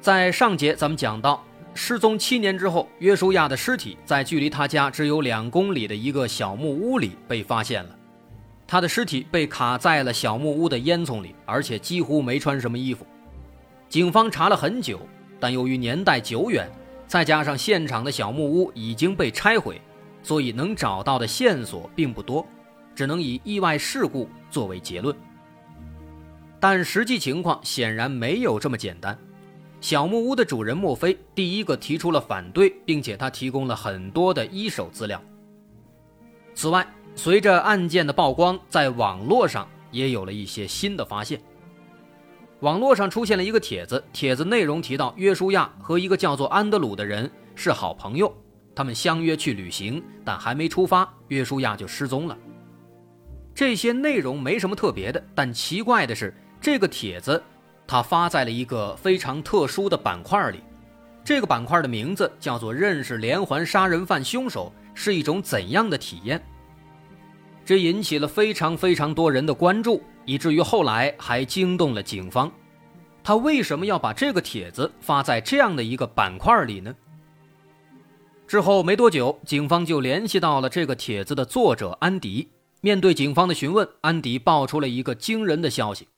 在上节咱们讲到，失踪七年之后，约书亚的尸体在距离他家只有两公里的一个小木屋里被发现了。他的尸体被卡在了小木屋的烟囱里，而且几乎没穿什么衣服。警方查了很久，但由于年代久远，再加上现场的小木屋已经被拆毁，所以能找到的线索并不多，只能以意外事故作为结论。但实际情况显然没有这么简单。小木屋的主人墨菲第一个提出了反对，并且他提供了很多的一手资料。此外，随着案件的曝光，在网络上也有了一些新的发现。网络上出现了一个帖子，帖子内容提到约书亚和一个叫做安德鲁的人是好朋友，他们相约去旅行，但还没出发，约书亚就失踪了。这些内容没什么特别的，但奇怪的是。这个帖子，他发在了一个非常特殊的板块里，这个板块的名字叫做“认识连环杀人犯凶手是一种怎样的体验”。这引起了非常非常多人的关注，以至于后来还惊动了警方。他为什么要把这个帖子发在这样的一个板块里呢？之后没多久，警方就联系到了这个帖子的作者安迪。面对警方的询问，安迪爆出了一个惊人的消息。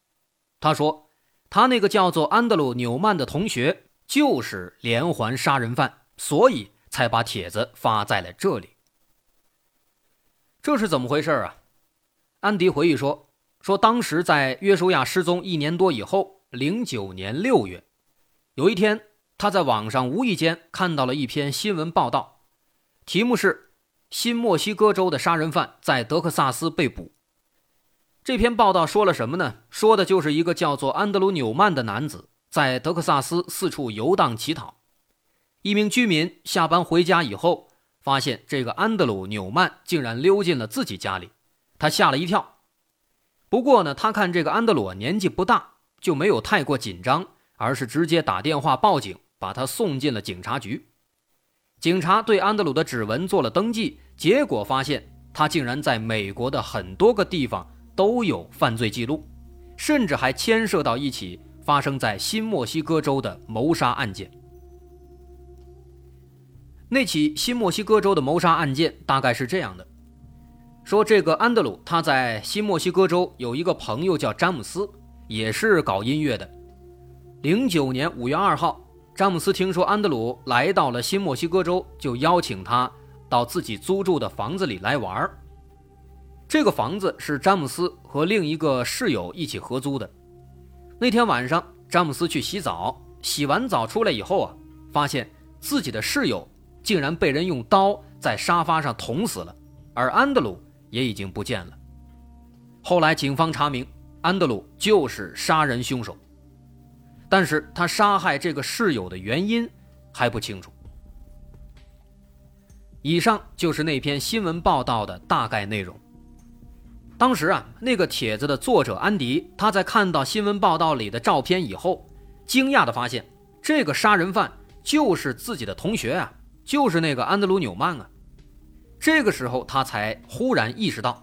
他说：“他那个叫做安德鲁·纽曼的同学就是连环杀人犯，所以才把帖子发在了这里。这是怎么回事啊？”安迪回忆说：“说当时在约书亚失踪一年多以后，零九年六月，有一天，他在网上无意间看到了一篇新闻报道，题目是‘新墨西哥州的杀人犯在德克萨斯被捕’。”这篇报道说了什么呢？说的就是一个叫做安德鲁·纽曼的男子在德克萨斯四处游荡乞讨。一名居民下班回家以后，发现这个安德鲁·纽曼竟然溜进了自己家里，他吓了一跳。不过呢，他看这个安德鲁年纪不大，就没有太过紧张，而是直接打电话报警，把他送进了警察局。警察对安德鲁的指纹做了登记，结果发现他竟然在美国的很多个地方。都有犯罪记录，甚至还牵涉到一起发生在新墨西哥州的谋杀案件。那起新墨西哥州的谋杀案件大概是这样的：说这个安德鲁他在新墨西哥州有一个朋友叫詹姆斯，也是搞音乐的。零九年五月二号，詹姆斯听说安德鲁来到了新墨西哥州，就邀请他到自己租住的房子里来玩儿。这个房子是詹姆斯和另一个室友一起合租的。那天晚上，詹姆斯去洗澡，洗完澡出来以后啊，发现自己的室友竟然被人用刀在沙发上捅死了，而安德鲁也已经不见了。后来警方查明，安德鲁就是杀人凶手，但是他杀害这个室友的原因还不清楚。以上就是那篇新闻报道的大概内容。当时啊，那个帖子的作者安迪，他在看到新闻报道里的照片以后，惊讶地发现，这个杀人犯就是自己的同学啊，就是那个安德鲁·纽曼啊。这个时候，他才忽然意识到，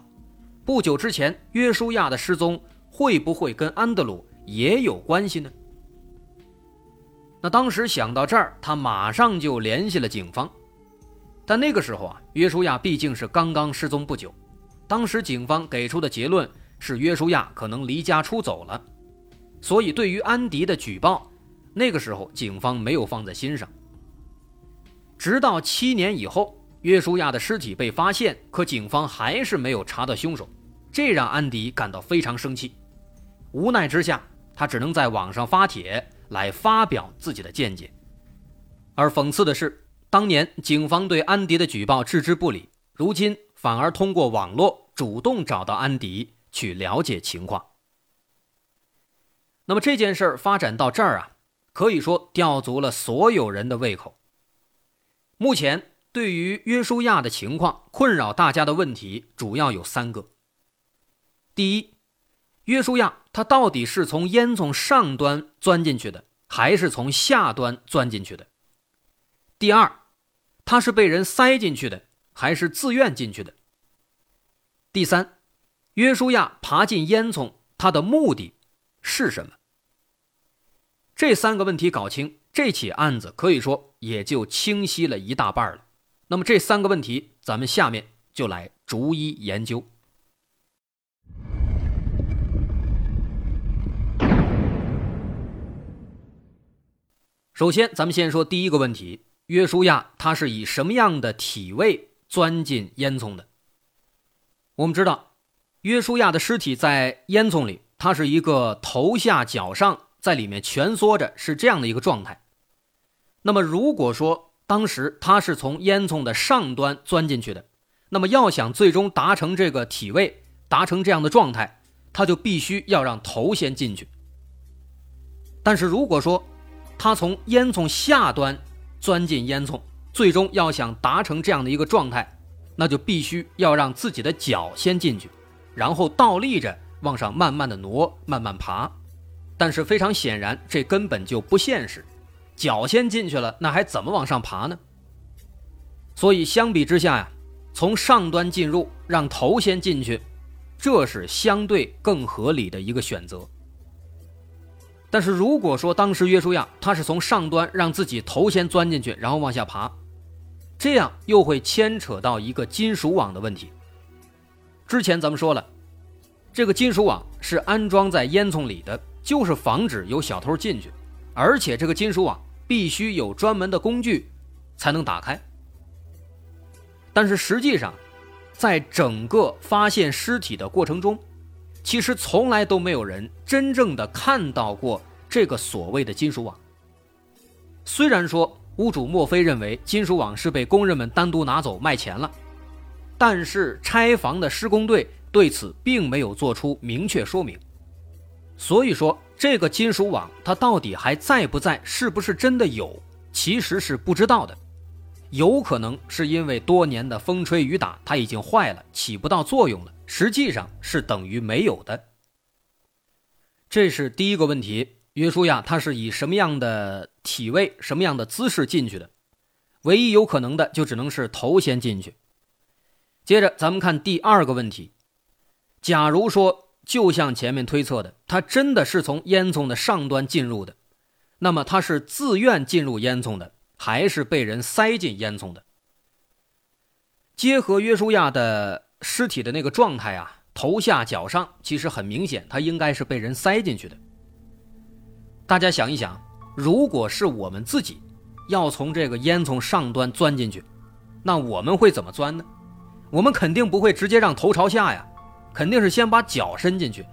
不久之前约书亚的失踪会不会跟安德鲁也有关系呢？那当时想到这儿，他马上就联系了警方。但那个时候啊，约书亚毕竟是刚刚失踪不久。当时警方给出的结论是约书亚可能离家出走了，所以对于安迪的举报，那个时候警方没有放在心上。直到七年以后，约书亚的尸体被发现，可警方还是没有查到凶手，这让安迪感到非常生气。无奈之下，他只能在网上发帖来发表自己的见解。而讽刺的是，当年警方对安迪的举报置之不理，如今。反而通过网络主动找到安迪去了解情况。那么这件事儿发展到这儿啊，可以说吊足了所有人的胃口。目前对于约书亚的情况，困扰大家的问题主要有三个。第一，约书亚他到底是从烟囱上端钻进去的，还是从下端钻进去的？第二，他是被人塞进去的，还是自愿进去的？第三，约书亚爬进烟囱，他的目的是什么？这三个问题搞清，这起案子可以说也就清晰了一大半了。那么这三个问题，咱们下面就来逐一研究。首先，咱们先说第一个问题：约书亚他是以什么样的体位钻进烟囱的？我们知道，约书亚的尸体在烟囱里，他是一个头下脚上。在里面蜷缩着，是这样的一个状态。那么，如果说当时他是从烟囱的上端钻进去的，那么要想最终达成这个体位，达成这样的状态，他就必须要让头先进去。但是，如果说他从烟囱下端钻进烟囱，最终要想达成这样的一个状态，那就必须要让自己的脚先进去，然后倒立着往上慢慢的挪，慢慢爬。但是非常显然，这根本就不现实。脚先进去了，那还怎么往上爬呢？所以相比之下呀，从上端进入，让头先进去，这是相对更合理的一个选择。但是如果说当时约书亚他是从上端让自己头先钻进去，然后往下爬，这样又会牵扯到一个金属网的问题。之前咱们说了，这个金属网是安装在烟囱里的。就是防止有小偷进去，而且这个金属网必须有专门的工具才能打开。但是实际上，在整个发现尸体的过程中，其实从来都没有人真正的看到过这个所谓的金属网。虽然说屋主莫非认为金属网是被工人们单独拿走卖钱了，但是拆房的施工队对此并没有做出明确说明。所以说，这个金属网它到底还在不在？是不是真的有？其实是不知道的。有可能是因为多年的风吹雨打，它已经坏了，起不到作用了。实际上是等于没有的。这是第一个问题。约书亚他是以什么样的体位、什么样的姿势进去的？唯一有可能的就只能是头先进去。接着咱们看第二个问题：假如说。就像前面推测的，他真的是从烟囱的上端进入的，那么他是自愿进入烟囱的，还是被人塞进烟囱的？结合约书亚的尸体的那个状态啊，头下脚上，其实很明显，他应该是被人塞进去的。大家想一想，如果是我们自己要从这个烟囱上端钻进去，那我们会怎么钻呢？我们肯定不会直接让头朝下呀。肯定是先把脚伸进去，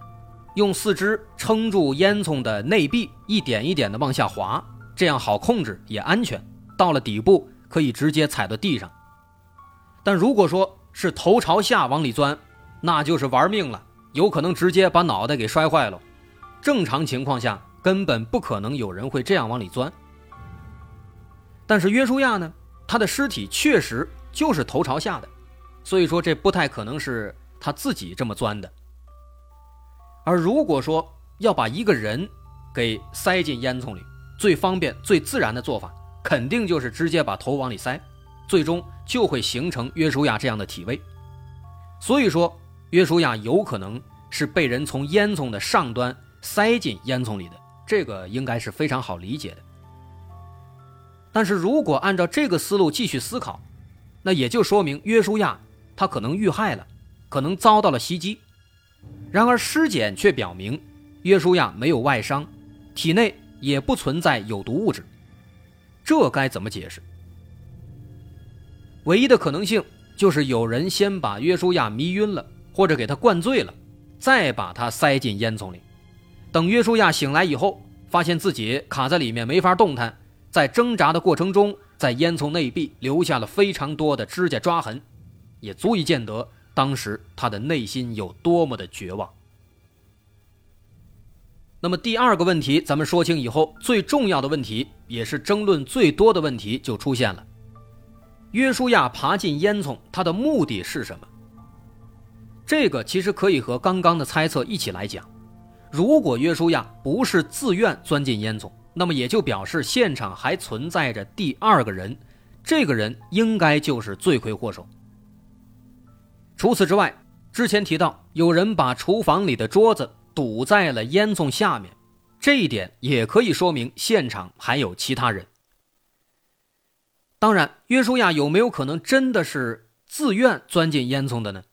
用四肢撑住烟囱的内壁，一点一点的往下滑，这样好控制也安全。到了底部可以直接踩到地上。但如果说是头朝下往里钻，那就是玩命了，有可能直接把脑袋给摔坏了。正常情况下根本不可能有人会这样往里钻。但是约书亚呢，他的尸体确实就是头朝下的，所以说这不太可能是。他自己这么钻的，而如果说要把一个人给塞进烟囱里，最方便、最自然的做法，肯定就是直接把头往里塞，最终就会形成约书亚这样的体位。所以说，约书亚有可能是被人从烟囱的上端塞进烟囱里的，这个应该是非常好理解的。但是如果按照这个思路继续思考，那也就说明约书亚他可能遇害了。可能遭到了袭击，然而尸检却表明，约书亚没有外伤，体内也不存在有毒物质，这该怎么解释？唯一的可能性就是有人先把约书亚迷晕了，或者给他灌醉了，再把他塞进烟囱里，等约书亚醒来以后，发现自己卡在里面没法动弹，在挣扎的过程中，在烟囱内壁留下了非常多的指甲抓痕，也足以见得。当时他的内心有多么的绝望。那么第二个问题，咱们说清以后，最重要的问题，也是争论最多的问题就出现了：约书亚爬进烟囱，他的目的是什么？这个其实可以和刚刚的猜测一起来讲。如果约书亚不是自愿钻进烟囱，那么也就表示现场还存在着第二个人，这个人应该就是罪魁祸首。除此之外，之前提到有人把厨房里的桌子。堵在了烟囱下面，这一点也可以说明现场还有其他人。当然，约书亚有没有可能真的是自愿钻进烟囱的呢？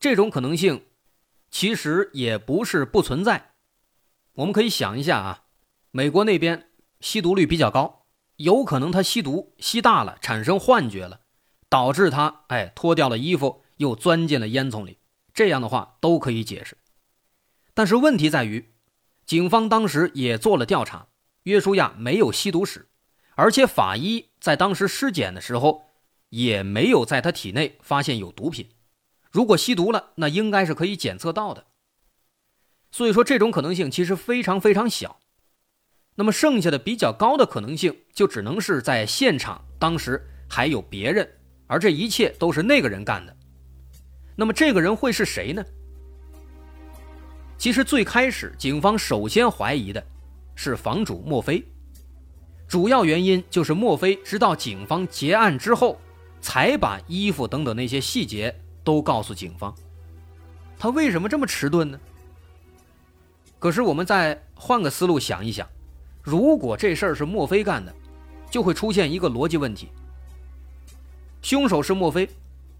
这种可能性其实也不是不存在。我们可以想一下啊，美国那边吸毒率比较高，有可能他吸毒吸大了，产生幻觉了，导致他哎脱掉了衣服又钻进了烟囱里，这样的话都可以解释。但是问题在于，警方当时也做了调查，约书亚没有吸毒史，而且法医在当时尸检的时候也没有在他体内发现有毒品。如果吸毒了，那应该是可以检测到的。所以说，这种可能性其实非常非常小。那么剩下的比较高的可能性，就只能是在现场当时还有别人，而这一切都是那个人干的。那么这个人会是谁呢？其实最开始，警方首先怀疑的是房主墨菲，主要原因就是墨菲直到警方结案之后，才把衣服等等那些细节都告诉警方。他为什么这么迟钝呢？可是我们再换个思路想一想，如果这事儿是墨菲干的，就会出现一个逻辑问题：凶手是墨菲，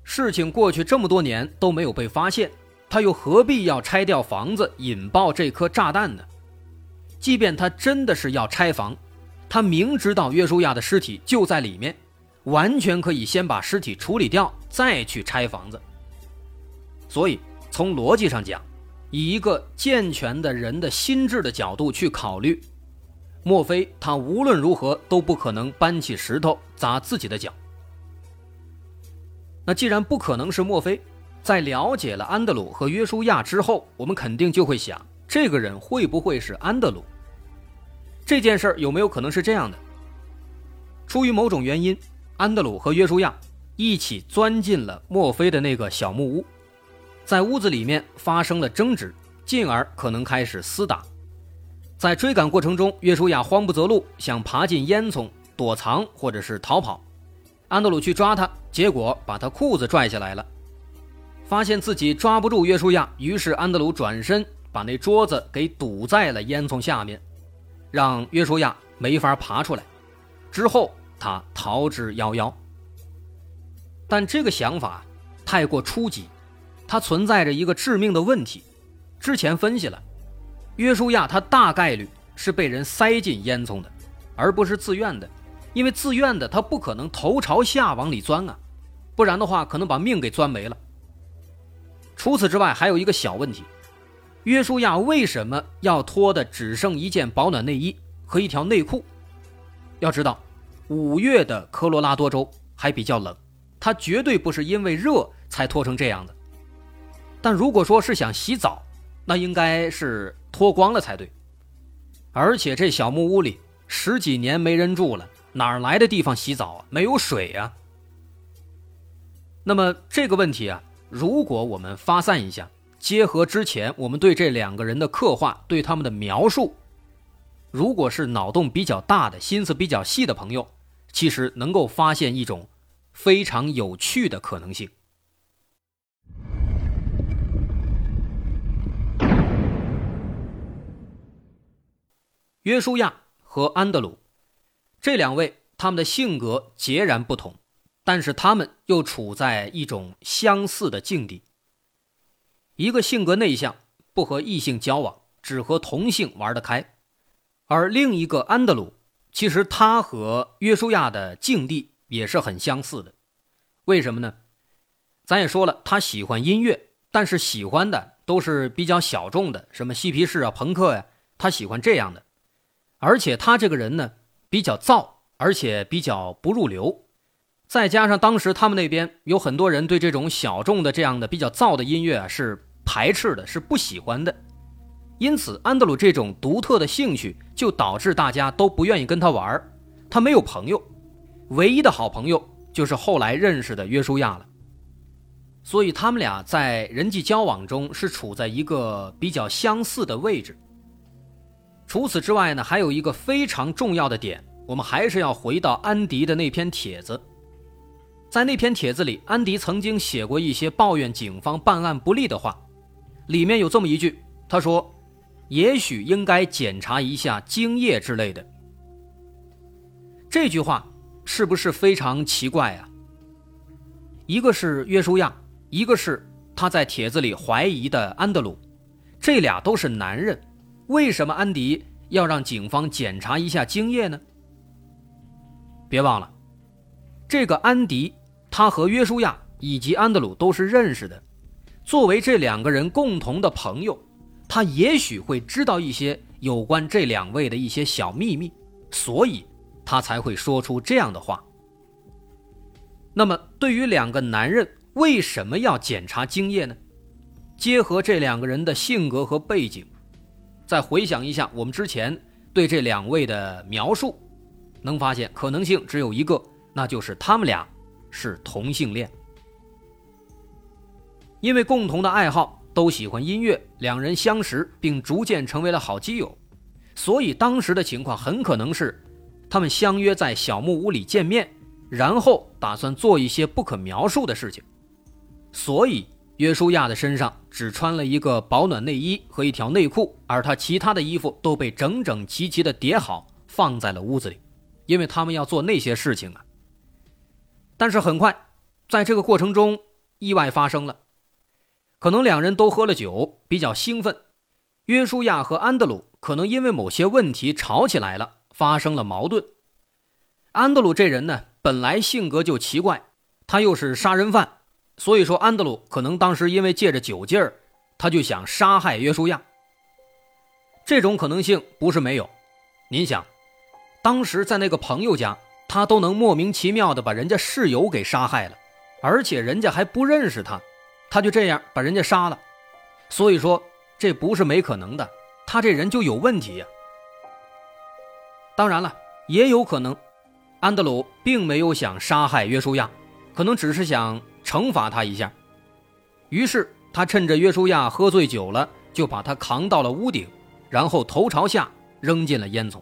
事情过去这么多年都没有被发现。他又何必要拆掉房子引爆这颗炸弹呢？即便他真的是要拆房，他明知道约书亚的尸体就在里面，完全可以先把尸体处理掉，再去拆房子。所以从逻辑上讲，以一个健全的人的心智的角度去考虑，莫非他无论如何都不可能搬起石头砸自己的脚？那既然不可能是莫非。在了解了安德鲁和约书亚之后，我们肯定就会想，这个人会不会是安德鲁？这件事有没有可能是这样的？出于某种原因，安德鲁和约书亚一起钻进了墨菲的那个小木屋，在屋子里面发生了争执，进而可能开始厮打。在追赶过程中，约书亚慌不择路，想爬进烟囱躲藏或者是逃跑。安德鲁去抓他，结果把他裤子拽下来了。发现自己抓不住约书亚，于是安德鲁转身把那桌子给堵在了烟囱下面，让约书亚没法爬出来。之后他逃之夭夭。但这个想法太过初级，它存在着一个致命的问题。之前分析了，约书亚他大概率是被人塞进烟囱的，而不是自愿的，因为自愿的他不可能头朝下往里钻啊，不然的话可能把命给钻没了。除此之外，还有一个小问题：约书亚为什么要脱的只剩一件保暖内衣和一条内裤？要知道，五月的科罗拉多州还比较冷，他绝对不是因为热才脱成这样的。但如果说是想洗澡，那应该是脱光了才对。而且这小木屋里十几年没人住了，哪来的地方洗澡啊？没有水啊。那么这个问题啊？如果我们发散一下，结合之前我们对这两个人的刻画，对他们的描述，如果是脑洞比较大的、心思比较细的朋友，其实能够发现一种非常有趣的可能性。约书亚和安德鲁这两位，他们的性格截然不同。但是他们又处在一种相似的境地。一个性格内向，不和异性交往，只和同性玩得开；而另一个安德鲁，其实他和约书亚的境地也是很相似的。为什么呢？咱也说了，他喜欢音乐，但是喜欢的都是比较小众的，什么嬉皮士啊、朋克呀，他喜欢这样的。而且他这个人呢，比较燥，而且比较不入流。再加上当时他们那边有很多人对这种小众的这样的比较燥的音乐啊是排斥的，是不喜欢的。因此安德鲁这种独特的兴趣就导致大家都不愿意跟他玩儿他没有朋友，唯一的好朋友就是后来认识的约书亚了。所以他们俩在人际交往中是处在一个比较相似的位置。除此之外呢，还有一个非常重要的点，我们还是要回到安迪的那篇帖子。在那篇帖子里，安迪曾经写过一些抱怨警方办案不力的话，里面有这么一句，他说：“也许应该检查一下精液之类的。”这句话是不是非常奇怪啊？一个是约书亚。一个是他在帖子里怀疑的安德鲁，这俩都是男人，为什么安迪要让警方检查一下精液呢？别忘了，这个安迪他和约书亚以及安德鲁都是认识的，作为这两个人共同的朋友，他也许会知道一些有关这两位的一些小秘密，所以他才会说出这样的话。那么对于两个男人。为什么要检查精液呢？结合这两个人的性格和背景，再回想一下我们之前对这两位的描述，能发现可能性只有一个，那就是他们俩是同性恋。因为共同的爱好都喜欢音乐，两人相识并逐渐成为了好基友，所以当时的情况很可能是，他们相约在小木屋里见面，然后打算做一些不可描述的事情。所以，约书亚的身上只穿了一个保暖内衣和一条内裤，而他其他的衣服都被整整齐齐地叠好，放在了屋子里，因为他们要做那些事情啊。但是很快，在这个过程中，意外发生了，可能两人都喝了酒，比较兴奋。约书亚和安德鲁可能因为某些问题吵起来了，发生了矛盾。安德鲁这人呢，本来性格就奇怪，他又是杀人犯。所以说，安德鲁可能当时因为借着酒劲儿，他就想杀害约书亚。这种可能性不是没有。您想，当时在那个朋友家，他都能莫名其妙的把人家室友给杀害了，而且人家还不认识他，他就这样把人家杀了。所以说，这不是没可能的，他这人就有问题呀。当然了，也有可能，安德鲁并没有想杀害约书亚，可能只是想。惩罚他一下，于是他趁着约书亚喝醉酒了，就把他扛到了屋顶，然后头朝下扔进了烟囱。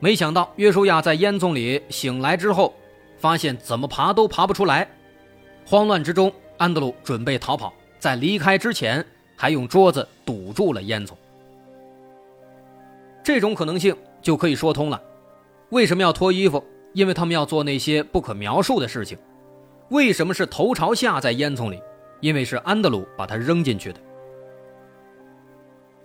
没想到约书亚在烟囱里醒来之后，发现怎么爬都爬不出来。慌乱之中，安德鲁准备逃跑，在离开之前还用桌子堵住了烟囱。这种可能性就可以说通了。为什么要脱衣服？因为他们要做那些不可描述的事情。为什么是头朝下在烟囱里？因为是安德鲁把他扔进去的。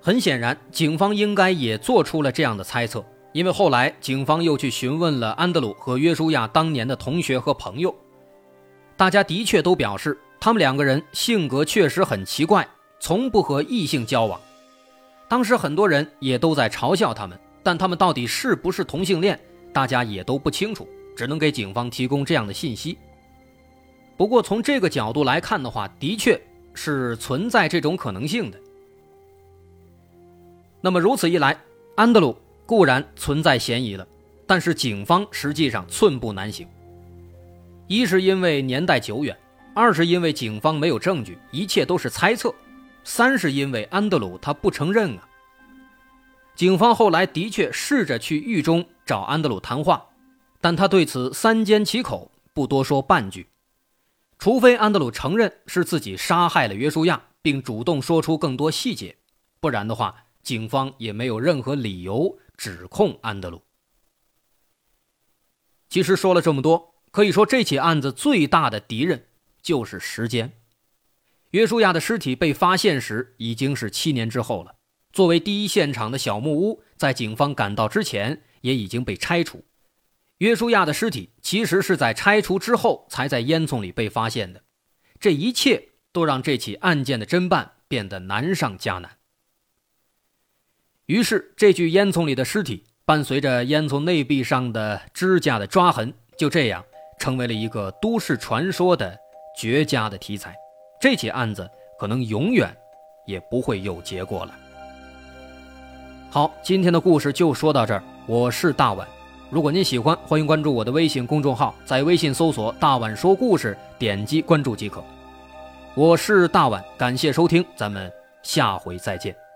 很显然，警方应该也做出了这样的猜测，因为后来警方又去询问了安德鲁和约书亚当年的同学和朋友，大家的确都表示，他们两个人性格确实很奇怪，从不和异性交往。当时很多人也都在嘲笑他们，但他们到底是不是同性恋，大家也都不清楚，只能给警方提供这样的信息。不过从这个角度来看的话，的确是存在这种可能性的。那么如此一来，安德鲁固然存在嫌疑了，但是警方实际上寸步难行。一是因为年代久远，二是因为警方没有证据，一切都是猜测，三是因为安德鲁他不承认啊。警方后来的确试着去狱中找安德鲁谈话，但他对此三缄其口，不多说半句。除非安德鲁承认是自己杀害了约书亚，并主动说出更多细节，不然的话，警方也没有任何理由指控安德鲁。其实说了这么多，可以说这起案子最大的敌人就是时间。约书亚的尸体被发现时已经是七年之后了，作为第一现场的小木屋，在警方赶到之前也已经被拆除。约书亚的尸体其实是在拆除之后才在烟囱里被发现的，这一切都让这起案件的侦办变得难上加难。于是，这具烟囱里的尸体伴随着烟囱内壁上的指甲的抓痕，就这样成为了一个都市传说的绝佳的题材。这起案子可能永远也不会有结果了。好，今天的故事就说到这儿。我是大碗，如果您喜欢，欢迎关注我的微信公众号，在微信搜索“大碗说故事”，点击关注即可。我是大碗，感谢收听，咱们下回再见。